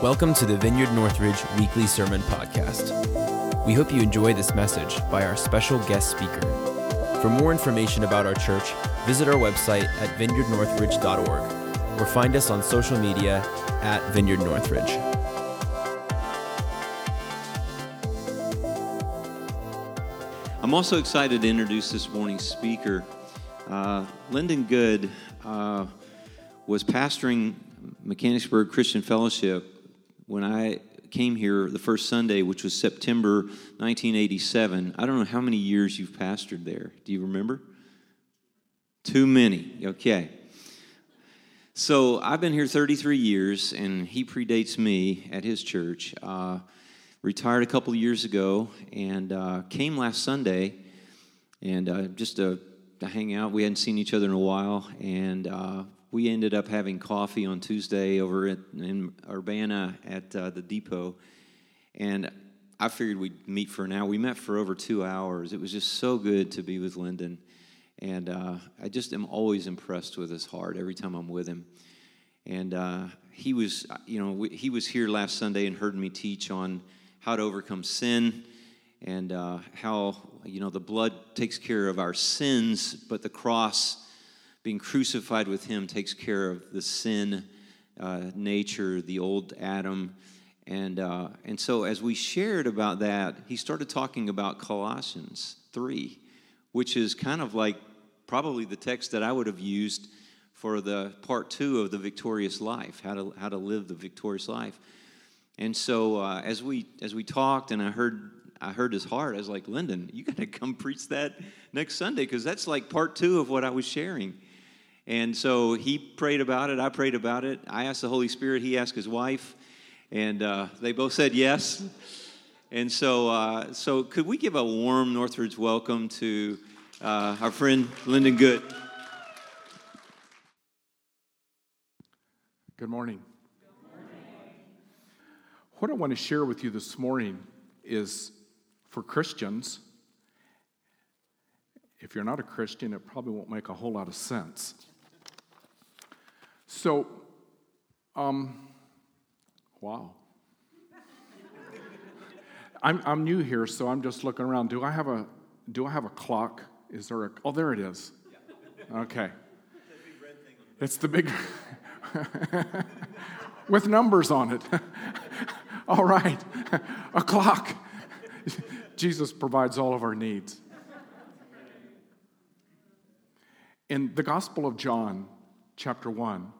Welcome to the Vineyard Northridge Weekly Sermon Podcast. We hope you enjoy this message by our special guest speaker. For more information about our church, visit our website at vineyardnorthridge.org or find us on social media at Vineyard Northridge. I'm also excited to introduce this morning's speaker. Uh, Lyndon Good uh, was pastoring Mechanicsburg Christian Fellowship when I came here the first Sunday, which was September 1987. I don't know how many years you've pastored there. Do you remember? Too many. Okay. So I've been here 33 years, and he predates me at his church. Uh, retired a couple years ago, and uh, came last Sunday, and uh, just to, to, hang out. We hadn't seen each other in a while, and uh, we ended up having coffee on Tuesday over at, in Urbana at uh, the depot, and I figured we'd meet for an hour. We met for over two hours. It was just so good to be with Lyndon. And uh, I just am always impressed with his heart every time I'm with him. And uh, he was, you know, he was here last Sunday and heard me teach on how to overcome sin and uh, how, you know, the blood takes care of our sins, but the cross, being crucified with him, takes care of the sin uh, nature, the old Adam. And, uh, and so as we shared about that, he started talking about Colossians 3 which is kind of like probably the text that I would have used for the part two of the victorious life, how to, how to live the victorious life. And so uh, as we as we talked, and I heard I heard his heart, I was like, Lyndon, you got to come preach that next Sunday because that's like part two of what I was sharing. And so he prayed about it. I prayed about it. I asked the Holy Spirit. He asked his wife, and uh, they both said yes. And so, uh, so could we give a warm Northridge welcome to uh, our friend Lyndon Good. Good morning. What I want to share with you this morning is for Christians. If you're not a Christian, it probably won't make a whole lot of sense. So, um, wow. I'm, I'm new here, so I'm just looking around. Do I have a do I have a clock? Is there a, oh, there it is. Okay. It's the big, with numbers on it. all right, a clock. Jesus provides all of our needs. In the Gospel of John, chapter 1,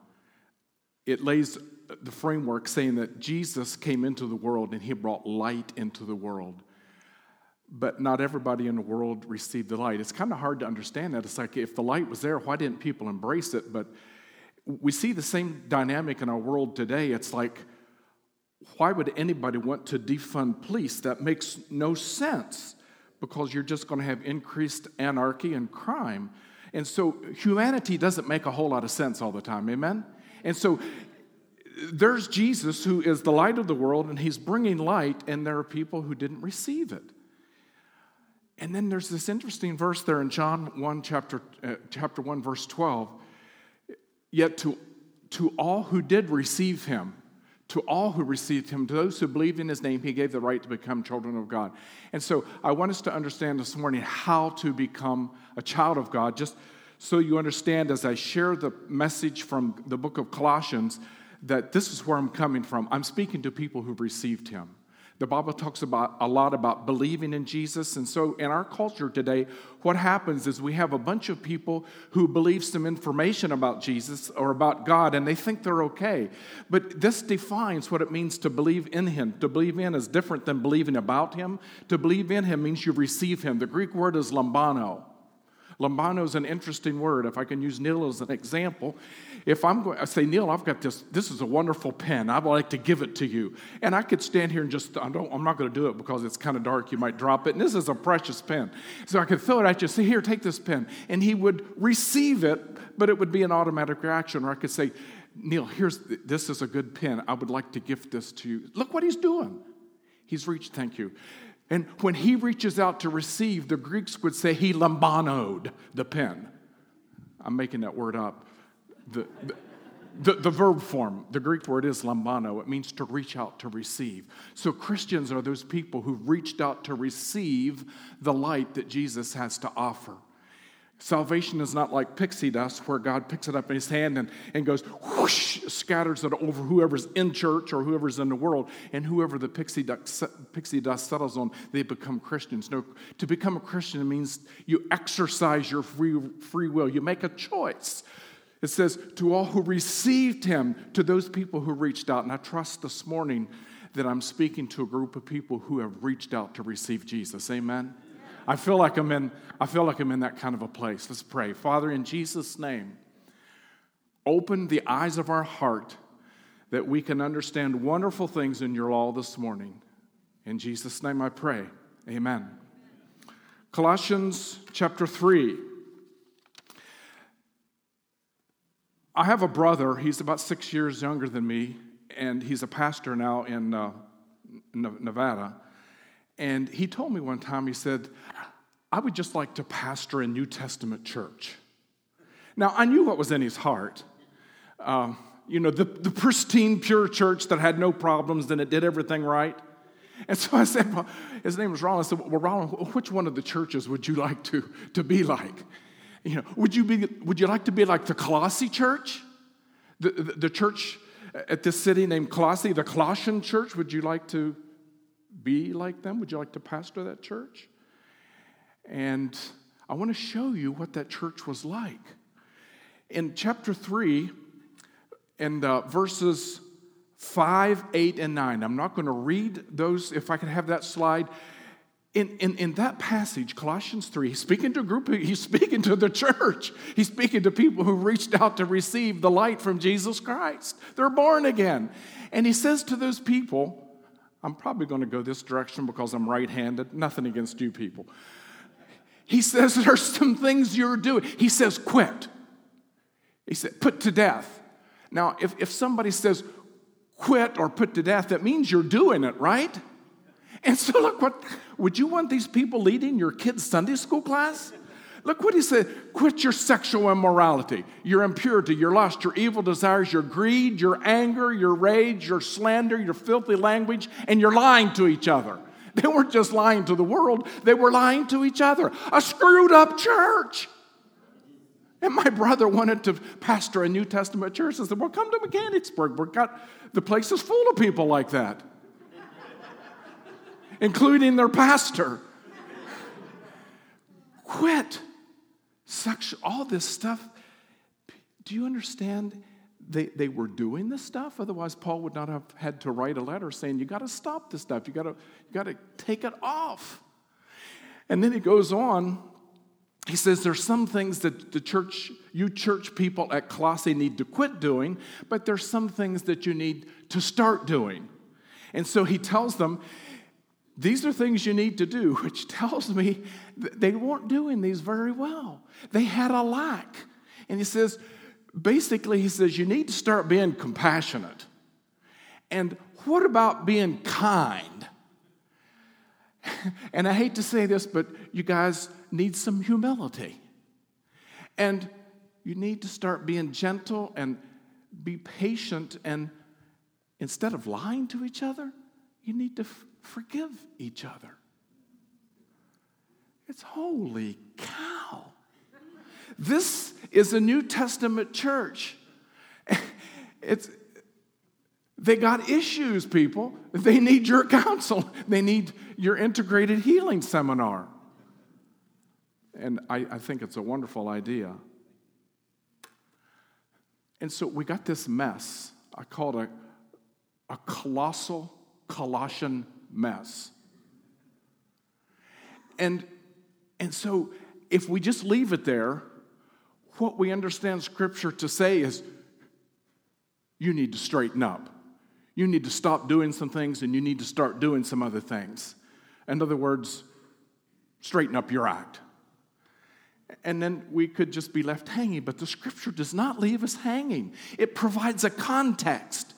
it lays the framework saying that Jesus came into the world and he brought light into the world but not everybody in the world received the light. It's kind of hard to understand that. It's like if the light was there, why didn't people embrace it? But we see the same dynamic in our world today. It's like, why would anybody want to defund police? That makes no sense because you're just going to have increased anarchy and crime. And so humanity doesn't make a whole lot of sense all the time. Amen? And so there's Jesus who is the light of the world and he's bringing light, and there are people who didn't receive it. And then there's this interesting verse there in John 1, chapter, uh, chapter 1, verse 12. Yet to, to all who did receive him, to all who received him, to those who believed in his name, he gave the right to become children of God. And so I want us to understand this morning how to become a child of God, just so you understand as I share the message from the book of Colossians that this is where I'm coming from. I'm speaking to people who've received him. The Bible talks about a lot about believing in Jesus. And so in our culture today, what happens is we have a bunch of people who believe some information about Jesus or about God and they think they're okay. But this defines what it means to believe in him. To believe in is different than believing about him. To believe in him means you receive him. The Greek word is lambano. Lambano is an interesting word. If I can use Neil as an example, if I'm going, I say, Neil, I've got this. This is a wonderful pen. I'd like to give it to you. And I could stand here and just, I don't, I'm not going to do it because it's kind of dark. You might drop it. And this is a precious pen, so I could throw it at you. Say, here, take this pen, and he would receive it, but it would be an automatic reaction. Or I could say, Neil, here's this is a good pen. I would like to gift this to you. Look what he's doing. He's reached. Thank you. And when he reaches out to receive, the Greeks would say he lambanoed the pen. I'm making that word up. The, the, The, the verb form, the Greek word is lambano. It means to reach out, to receive. So Christians are those people who've reached out to receive the light that Jesus has to offer. Salvation is not like pixie dust, where God picks it up in his hand and, and goes whoosh, scatters it over whoever's in church or whoever's in the world, and whoever the pixie dust, pixie dust settles on, they become Christians. No, to become a Christian means you exercise your free, free will, you make a choice. It says, to all who received him, to those people who reached out. And I trust this morning that I'm speaking to a group of people who have reached out to receive Jesus. Amen. I feel like I'm in, I feel like I'm in that kind of a place. Let's pray. Father, in Jesus' name, open the eyes of our heart that we can understand wonderful things in your law this morning. In Jesus' name I pray. Amen. Colossians chapter 3. I have a brother, he's about six years younger than me, and he's a pastor now in uh, Nevada. And he told me one time, he said, I would just like to pastor a New Testament church. Now, I knew what was in his heart. Uh, you know, the, the pristine, pure church that had no problems and it did everything right. And so I said, well, his name was Rollin. I said, well, Rollin, which one of the churches would you like to, to be like? You know, would you, be, would you like to be like the Colossae church? The, the, the church at this city named Colossae, the Colossian church, would you like to be like them? Would you like to pastor that church? And I want to show you what that church was like. In chapter 3, and uh, verses 5, 8, and 9, I'm not going to read those. If I could have that slide. In, in, in that passage, Colossians 3, he's speaking to a group, he's speaking to the church. He's speaking to people who reached out to receive the light from Jesus Christ. They're born again. And he says to those people, I'm probably going to go this direction because I'm right handed. Nothing against you people. He says there's some things you're doing. He says, quit. He said, put to death. Now, if, if somebody says quit or put to death, that means you're doing it, right? And so, look, what would you want these people leading your kids' Sunday school class? Look what he said quit your sexual immorality, your impurity, your lust, your evil desires, your greed, your anger, your rage, your slander, your filthy language, and you're lying to each other. They weren't just lying to the world, they were lying to each other. A screwed up church. And my brother wanted to pastor a New Testament church. I said, Well, come to Mechanicsburg. We've got the place is full of people like that, including their pastor. Quit sexual, all this stuff. Do you understand? They, they were doing this stuff. Otherwise, Paul would not have had to write a letter saying, You got to stop this stuff. You got to you got to take it off. And then he goes on. He says there's some things that the church, you church people at Colossae need to quit doing, but there's some things that you need to start doing. And so he tells them, these are things you need to do, which tells me they weren't doing these very well. They had a lack. And he says, basically, he says, you need to start being compassionate. And what about being kind? and I hate to say this, but you guys need some humility. And you need to start being gentle and be patient. And instead of lying to each other, you need to forgive each other. It's holy cow. This is a New Testament church. It's, they got issues, people. They need your counsel. They need your integrated healing seminar. And I, I think it's a wonderful idea. And so we got this mess. I call it a, a colossal Colossian mess. And, and so, if we just leave it there, what we understand Scripture to say is you need to straighten up. You need to stop doing some things and you need to start doing some other things. In other words, straighten up your act. And then we could just be left hanging, but the Scripture does not leave us hanging, it provides a context.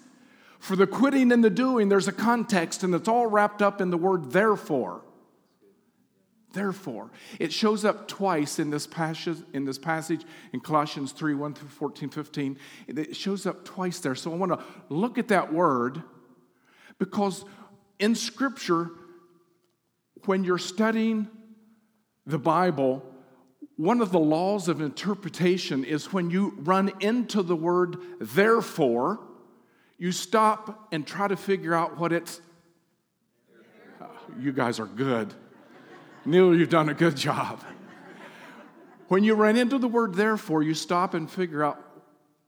For the quitting and the doing, there's a context, and it's all wrapped up in the word therefore. Therefore, it shows up twice in this passage in this passage in Colossians 3 1 through 14, 15. It shows up twice there. So I want to look at that word because in Scripture, when you're studying the Bible, one of the laws of interpretation is when you run into the word therefore, you stop and try to figure out what it's. you guys are good. Neil, you've done a good job. When you run into the word therefore, you stop and figure out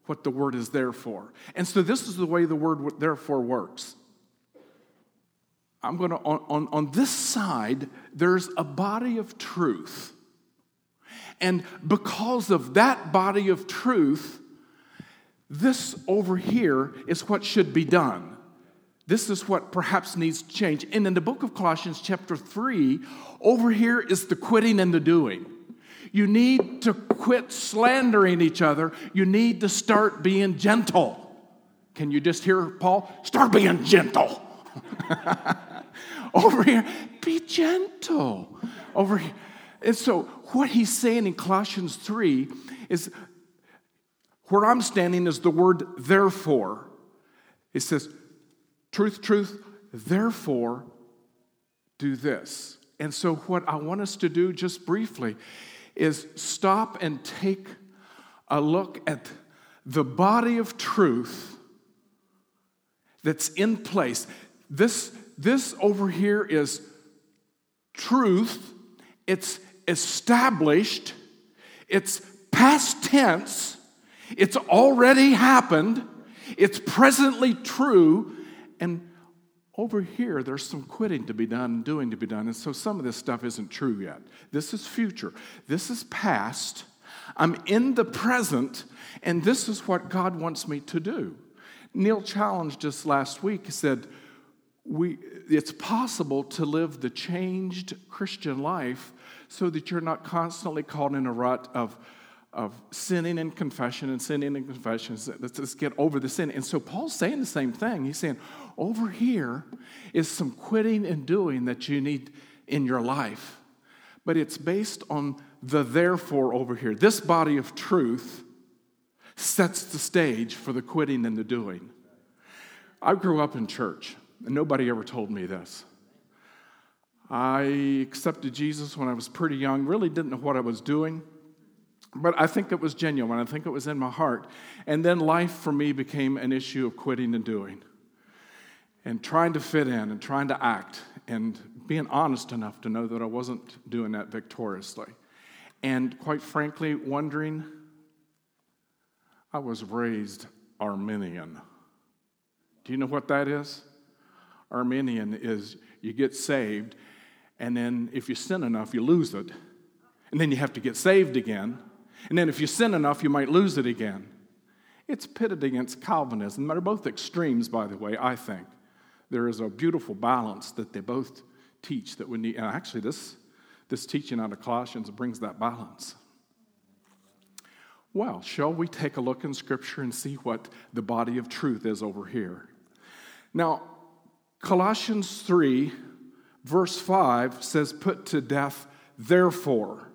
what the word is there for. And so this is the way the word therefore works. I'm going to, on, on, on this side, there's a body of truth. And because of that body of truth, this over here is what should be done. This is what perhaps needs to change. And in the book of Colossians, chapter 3, over here is the quitting and the doing. You need to quit slandering each other. You need to start being gentle. Can you just hear Paul? Start being gentle. Over here, be gentle. Over here. And so, what he's saying in Colossians 3 is where I'm standing is the word therefore. It says, truth, truth, therefore do this. And so, what I want us to do just briefly is stop and take a look at the body of truth that's in place. This this over here is truth, it's established, it's past tense, it's already happened, it's presently true, and over here, there's some quitting to be done and doing to be done. And so some of this stuff isn't true yet. This is future. This is past. I'm in the present, and this is what God wants me to do. Neil challenged us last week. He said, we, it's possible to live the changed Christian life so that you're not constantly caught in a rut of, of sinning and confession and sinning and confession. Let's get over the sin. And so Paul's saying the same thing. He's saying, over here is some quitting and doing that you need in your life. But it's based on the therefore over here. This body of truth sets the stage for the quitting and the doing. I grew up in church. And nobody ever told me this. I accepted Jesus when I was pretty young, really didn't know what I was doing, but I think it was genuine. I think it was in my heart. And then life for me became an issue of quitting and doing and trying to fit in and trying to act and being honest enough to know that I wasn't doing that victoriously. And quite frankly, wondering, I was raised Arminian. Do you know what that is? Arminian is you get saved, and then if you sin enough, you lose it. And then you have to get saved again. And then if you sin enough, you might lose it again. It's pitted against Calvinism. They're both extremes, by the way, I think. There is a beautiful balance that they both teach that we need. And actually, this, this teaching out of Colossians brings that balance. Well, shall we take a look in Scripture and see what the body of truth is over here? Now, Colossians 3, verse 5 says, Put to death, therefore.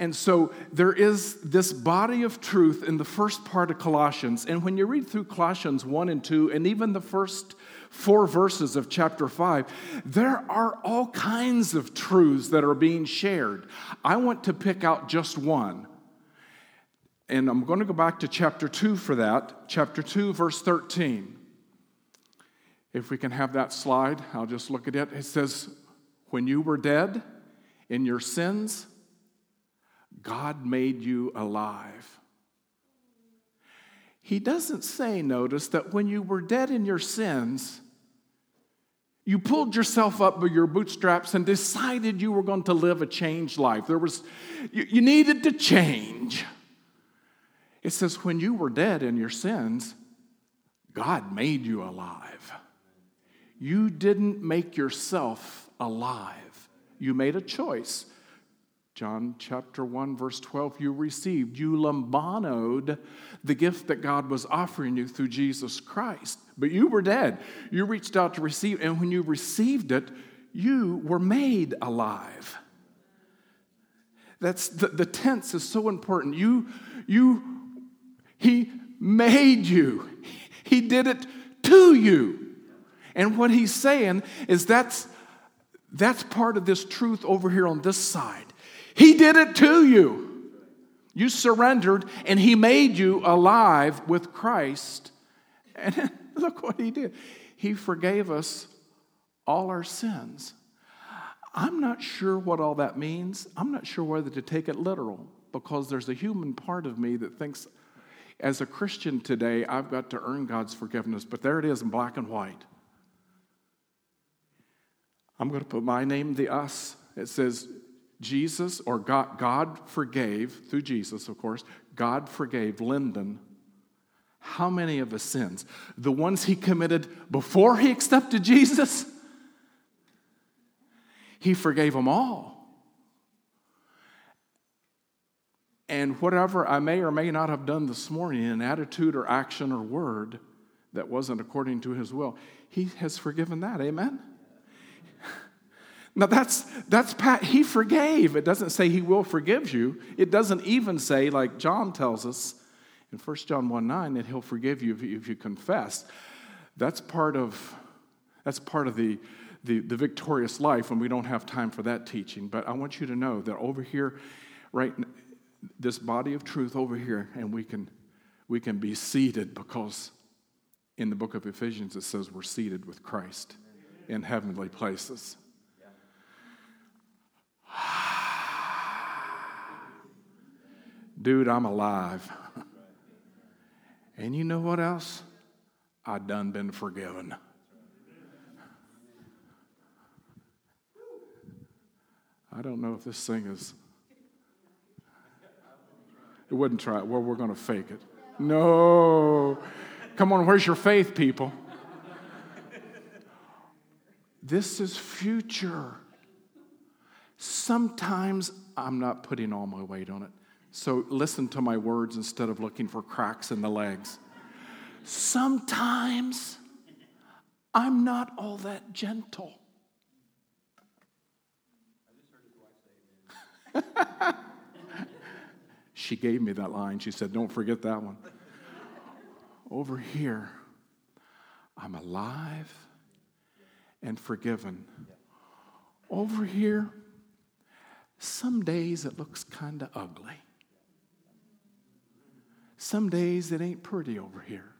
And so there is this body of truth in the first part of Colossians. And when you read through Colossians 1 and 2, and even the first four verses of chapter 5, there are all kinds of truths that are being shared. I want to pick out just one. And I'm going to go back to chapter 2 for that. Chapter 2, verse 13. If we can have that slide, I'll just look at it. It says, When you were dead in your sins, God made you alive. He doesn't say, notice, that when you were dead in your sins, you pulled yourself up by your bootstraps and decided you were going to live a changed life. There was, you, you needed to change. It says, when you were dead in your sins, God made you alive. You didn't make yourself alive, you made a choice. John chapter 1, verse 12, you received, you lambanoed the gift that God was offering you through Jesus Christ. But you were dead. You reached out to receive, and when you received it, you were made alive. That's the, the tense is so important. You, you, he made you. He did it to you. And what he's saying is that's that's part of this truth over here on this side. He did it to you. You surrendered and he made you alive with Christ. And look what he did. He forgave us all our sins. I'm not sure what all that means. I'm not sure whether to take it literal because there's a human part of me that thinks, as a Christian today, I've got to earn God's forgiveness. But there it is in black and white. I'm going to put my name, the us. It says, Jesus, or God, God forgave, through Jesus, of course, God forgave Lyndon how many of his sins? The ones he committed before he accepted Jesus? He forgave them all. And whatever I may or may not have done this morning in attitude or action or word that wasn't according to his will, he has forgiven that. Amen? Now that's that's Pat, he forgave. It doesn't say he will forgive you. It doesn't even say, like John tells us in 1 John 1 9, that he'll forgive you if you, if you confess. That's part of that's part of the the, the victorious life, and we don't have time for that teaching. But I want you to know that over here, right, this body of truth over here, and we can we can be seated because in the book of Ephesians it says we're seated with Christ in heavenly places. Dude, I'm alive. And you know what else? I done been forgiven. I don't know if this thing is. It wouldn't try it. Well, we're going to fake it. No. Come on, where's your faith, people? This is future. Sometimes I'm not putting all my weight on it. So listen to my words instead of looking for cracks in the legs. Sometimes I'm not all that gentle. she gave me that line. She said, Don't forget that one. Over here, I'm alive and forgiven. Over here, some days it looks kind of ugly. Some days it ain't pretty over here.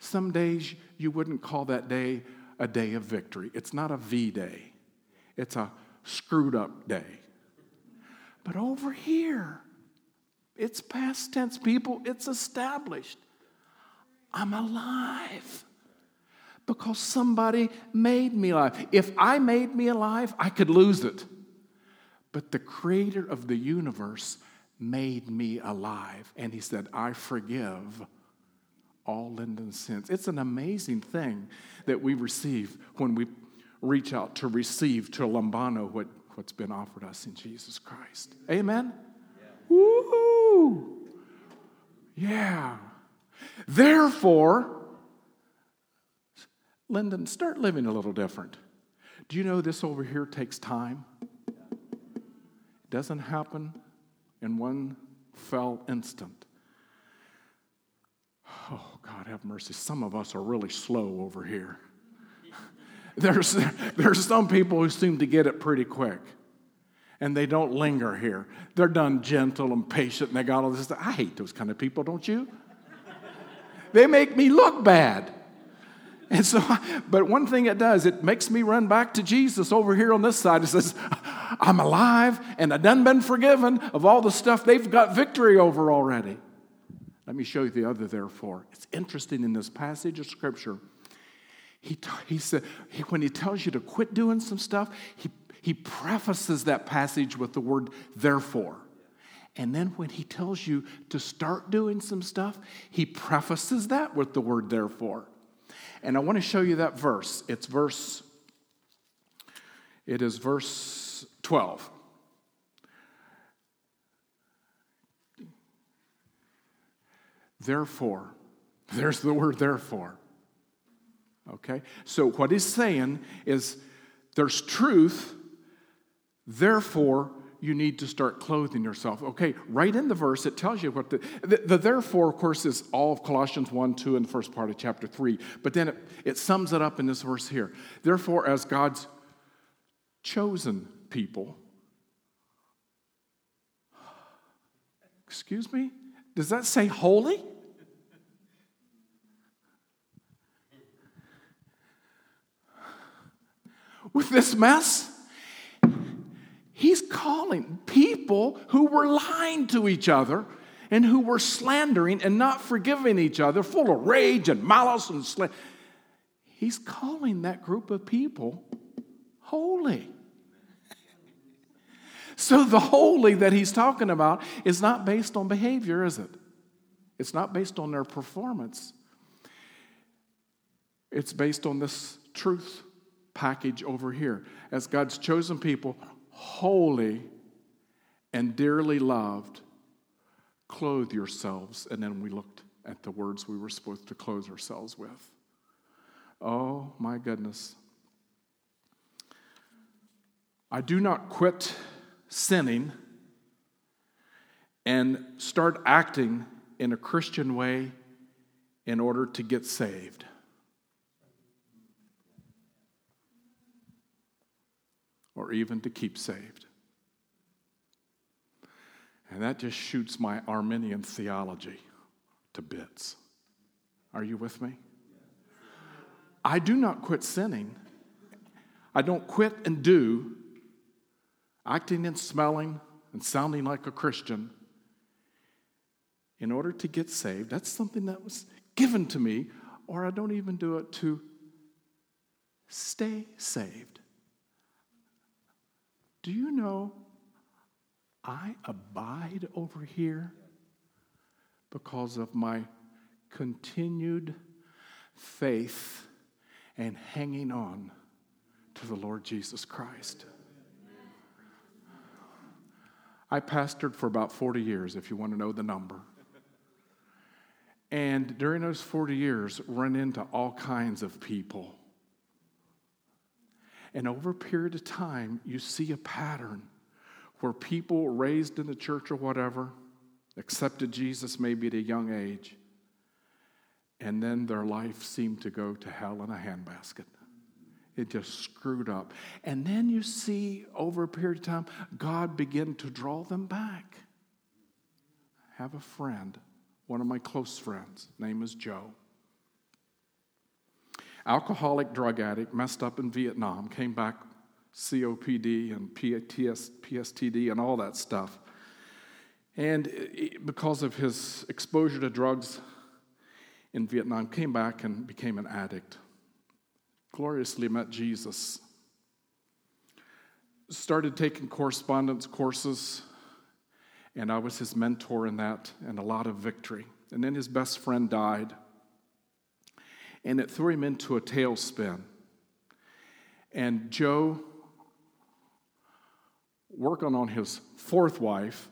Some days you wouldn't call that day a day of victory. It's not a V day, it's a screwed up day. But over here, it's past tense, people, it's established. I'm alive because somebody made me alive. If I made me alive, I could lose it. But the creator of the universe made me alive. And he said, I forgive all Lyndon's sins. It's an amazing thing that we receive when we reach out to receive to lambano what, what's been offered us in Jesus Christ. Amen? Yeah. Woo! Yeah. Therefore, Lyndon, start living a little different. Do you know this over here takes time? It doesn't happen in one fell instant. Oh, God, have mercy. Some of us are really slow over here. There's, there's some people who seem to get it pretty quick and they don't linger here. They're done gentle and patient and they got all this. I hate those kind of people, don't you? they make me look bad. And so, but one thing it does, it makes me run back to Jesus over here on this side. It says, I'm alive and I've done been forgiven of all the stuff they've got victory over already. Let me show you the other therefore. It's interesting in this passage of scripture. He, he said, he, when he tells you to quit doing some stuff, he, he prefaces that passage with the word therefore. And then when he tells you to start doing some stuff, he prefaces that with the word therefore. And I want to show you that verse. It's verse, it is verse 12. Therefore, there's the word therefore. Okay? So what he's saying is there's truth, therefore you need to start clothing yourself. Okay, right in the verse, it tells you what the, the, the, therefore, of course, is all of Colossians 1, 2, and the first part of chapter 3. But then it, it sums it up in this verse here. Therefore, as God's chosen people, excuse me, does that say holy? With this mess? He's calling people who were lying to each other and who were slandering and not forgiving each other, full of rage and malice and slander. He's calling that group of people holy. So the holy that he's talking about is not based on behavior, is it? It's not based on their performance. It's based on this truth package over here. As God's chosen people, holy and dearly loved, clothe yourselves. And then we looked at the words we were supposed to clothe ourselves with. Oh my goodness. I do not quit sinning and start acting in a Christian way in order to get saved. or even to keep saved. And that just shoots my Arminian theology to bits. Are you with me? I do not quit sinning. I don't quit and do acting and smelling and sounding like a Christian in order to get saved. That's something that was given to me, or I don't even do it to stay saved. Do you know I abide over here because of my continued faith and hanging on to the Lord Jesus Christ? I pastored for about 40 years, if you want to know the number. And during those 40 years, run into all kinds of people and over a period of time, you see a pattern where people raised in the church or whatever accepted Jesus maybe at a young age, and then their life seemed to go to hell in a handbasket. It just screwed up. And then you see over a period of time, God begin to draw them back. I have a friend, one of my close friends, name is Joe alcoholic drug addict, messed up in Vietnam, came back COPD and PSTD and all that stuff. And because of his exposure to drugs in Vietnam, came back and became an addict. Gloriously met Jesus. Started taking correspondence courses, and I was his mentor in that, and a lot of victory. And then his best friend died and it threw him into a tailspin. And Joe, working on his fourth wife,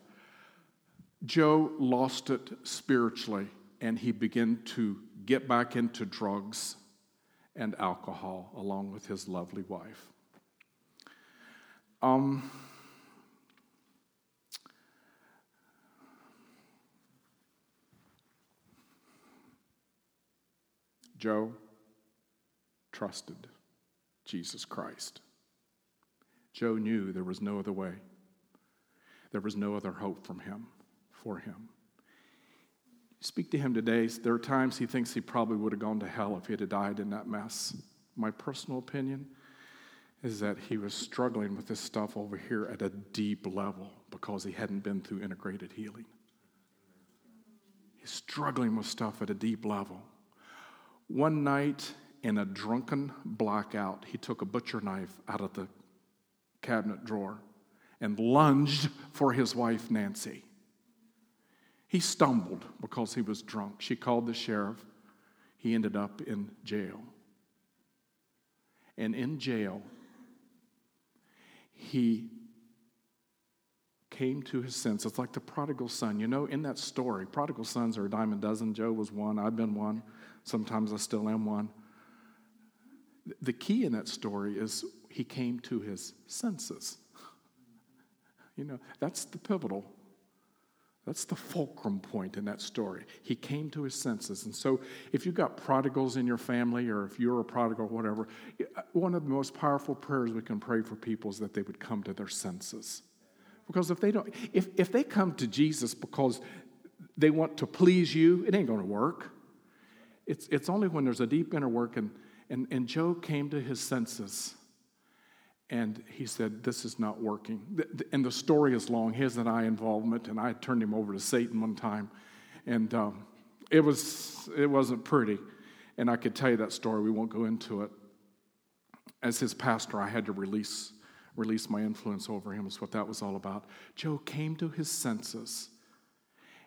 Joe lost it spiritually and he began to get back into drugs and alcohol along with his lovely wife. Um, Joe trusted Jesus Christ. Joe knew there was no other way. There was no other hope from him, for him. Speak to him today. There are times he thinks he probably would have gone to hell if he had died in that mess. My personal opinion is that he was struggling with this stuff over here at a deep level because he hadn't been through integrated healing. He's struggling with stuff at a deep level. One night, in a drunken blackout, he took a butcher knife out of the cabinet drawer and lunged for his wife, Nancy. He stumbled because he was drunk. She called the sheriff. He ended up in jail. And in jail, he came to his senses. It's like the prodigal son. You know, in that story, prodigal sons are a dime a dozen. Joe was one, I've been one. Sometimes I still am one. The key in that story is he came to his senses. You know, that's the pivotal. That's the fulcrum point in that story. He came to his senses. And so, if you've got prodigals in your family, or if you're a prodigal, whatever, one of the most powerful prayers we can pray for people is that they would come to their senses. Because if they don't, if, if they come to Jesus because they want to please you, it ain't going to work. It's, it's only when there's a deep inner work, and, and, and Joe came to his senses. And he said, This is not working. And the story is long, his and I involvement. And I turned him over to Satan one time. And um, it, was, it wasn't pretty. And I could tell you that story, we won't go into it. As his pastor, I had to release, release my influence over him, is what that was all about. Joe came to his senses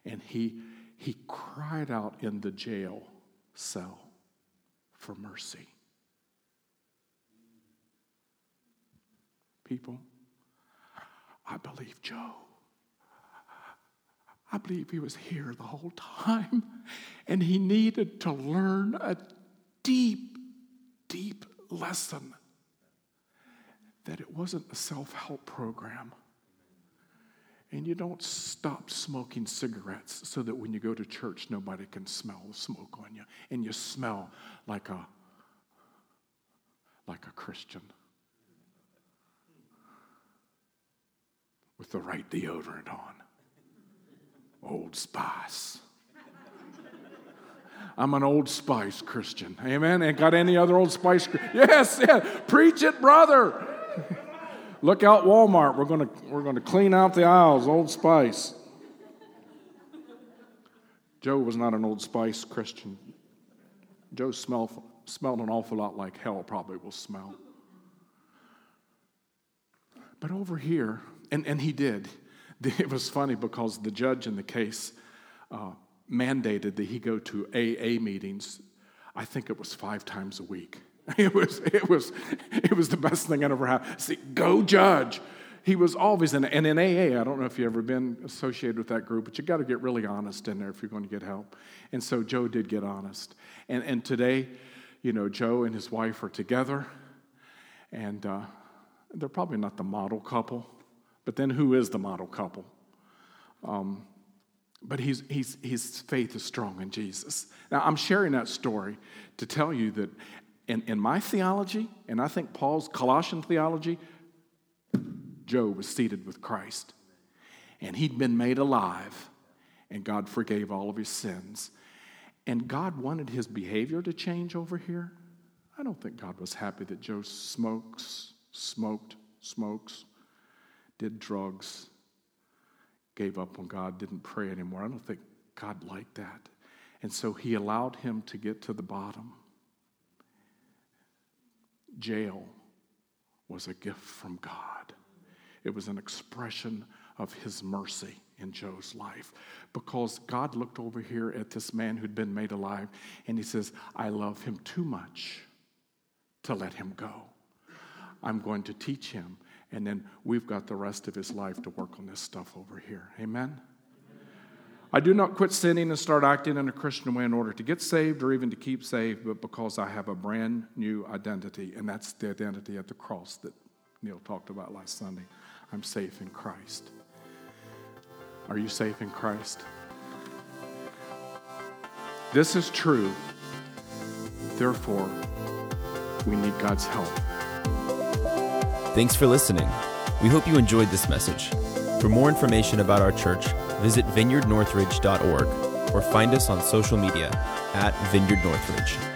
and he, he cried out in the jail cell for mercy. People, I believe Joe. I believe he was here the whole time, and he needed to learn a deep, deep lesson that it wasn't a self help program. And you don't stop smoking cigarettes so that when you go to church, nobody can smell the smoke on you. And you smell like a, like a Christian with the right deodorant on. Old Spice. I'm an Old Spice Christian. Amen. Ain't got any other Old Spice? Yes, yes. Preach it, brother. Look out, Walmart. We're gonna we're to clean out the aisles, Old Spice. Joe was not an Old Spice Christian. Joe smelled, smelled an awful lot like hell probably will smell. But over here, and, and he did. It was funny because the judge in the case uh, mandated that he go to AA meetings, I think it was five times a week. It was, it was, it was the best thing I ever had. See, go judge. He was always in, and in AA, I don't know if you've ever been associated with that group, but you got to get really honest in there if you're going to get help. And so Joe did get honest. And, and today, you know, Joe and his wife are together, and uh, they're probably not the model couple, but then who is the model couple? Um, but he's, he's, his faith is strong in Jesus. Now, I'm sharing that story to tell you that in, in my theology, and I think Paul's Colossian theology, Joe was seated with Christ. And he'd been made alive, and God forgave all of his sins. And God wanted his behavior to change over here. I don't think God was happy that Joe smokes, smoked, smokes, did drugs, gave up when God didn't pray anymore. I don't think God liked that. And so he allowed him to get to the bottom jail was a gift from God. It was an expression of his mercy in Joe's life because God looked over here at this man who'd been made alive and he says, I love him too much to let him go. I'm going to teach him. And then we've got the rest of his life to work on this stuff over here. Amen? I do not quit sinning and start acting in a Christian way in order to get saved or even to keep saved, but because I have a brand new identity, and that's the identity at the cross that Neil talked about last Sunday. I'm safe in Christ. Are you safe in Christ? This is true. Therefore, we need God's help. Thanks for listening. We hope you enjoyed this message. For more information about our church, visit vineyardnorthridge.org or find us on social media at Vineyard Northridge.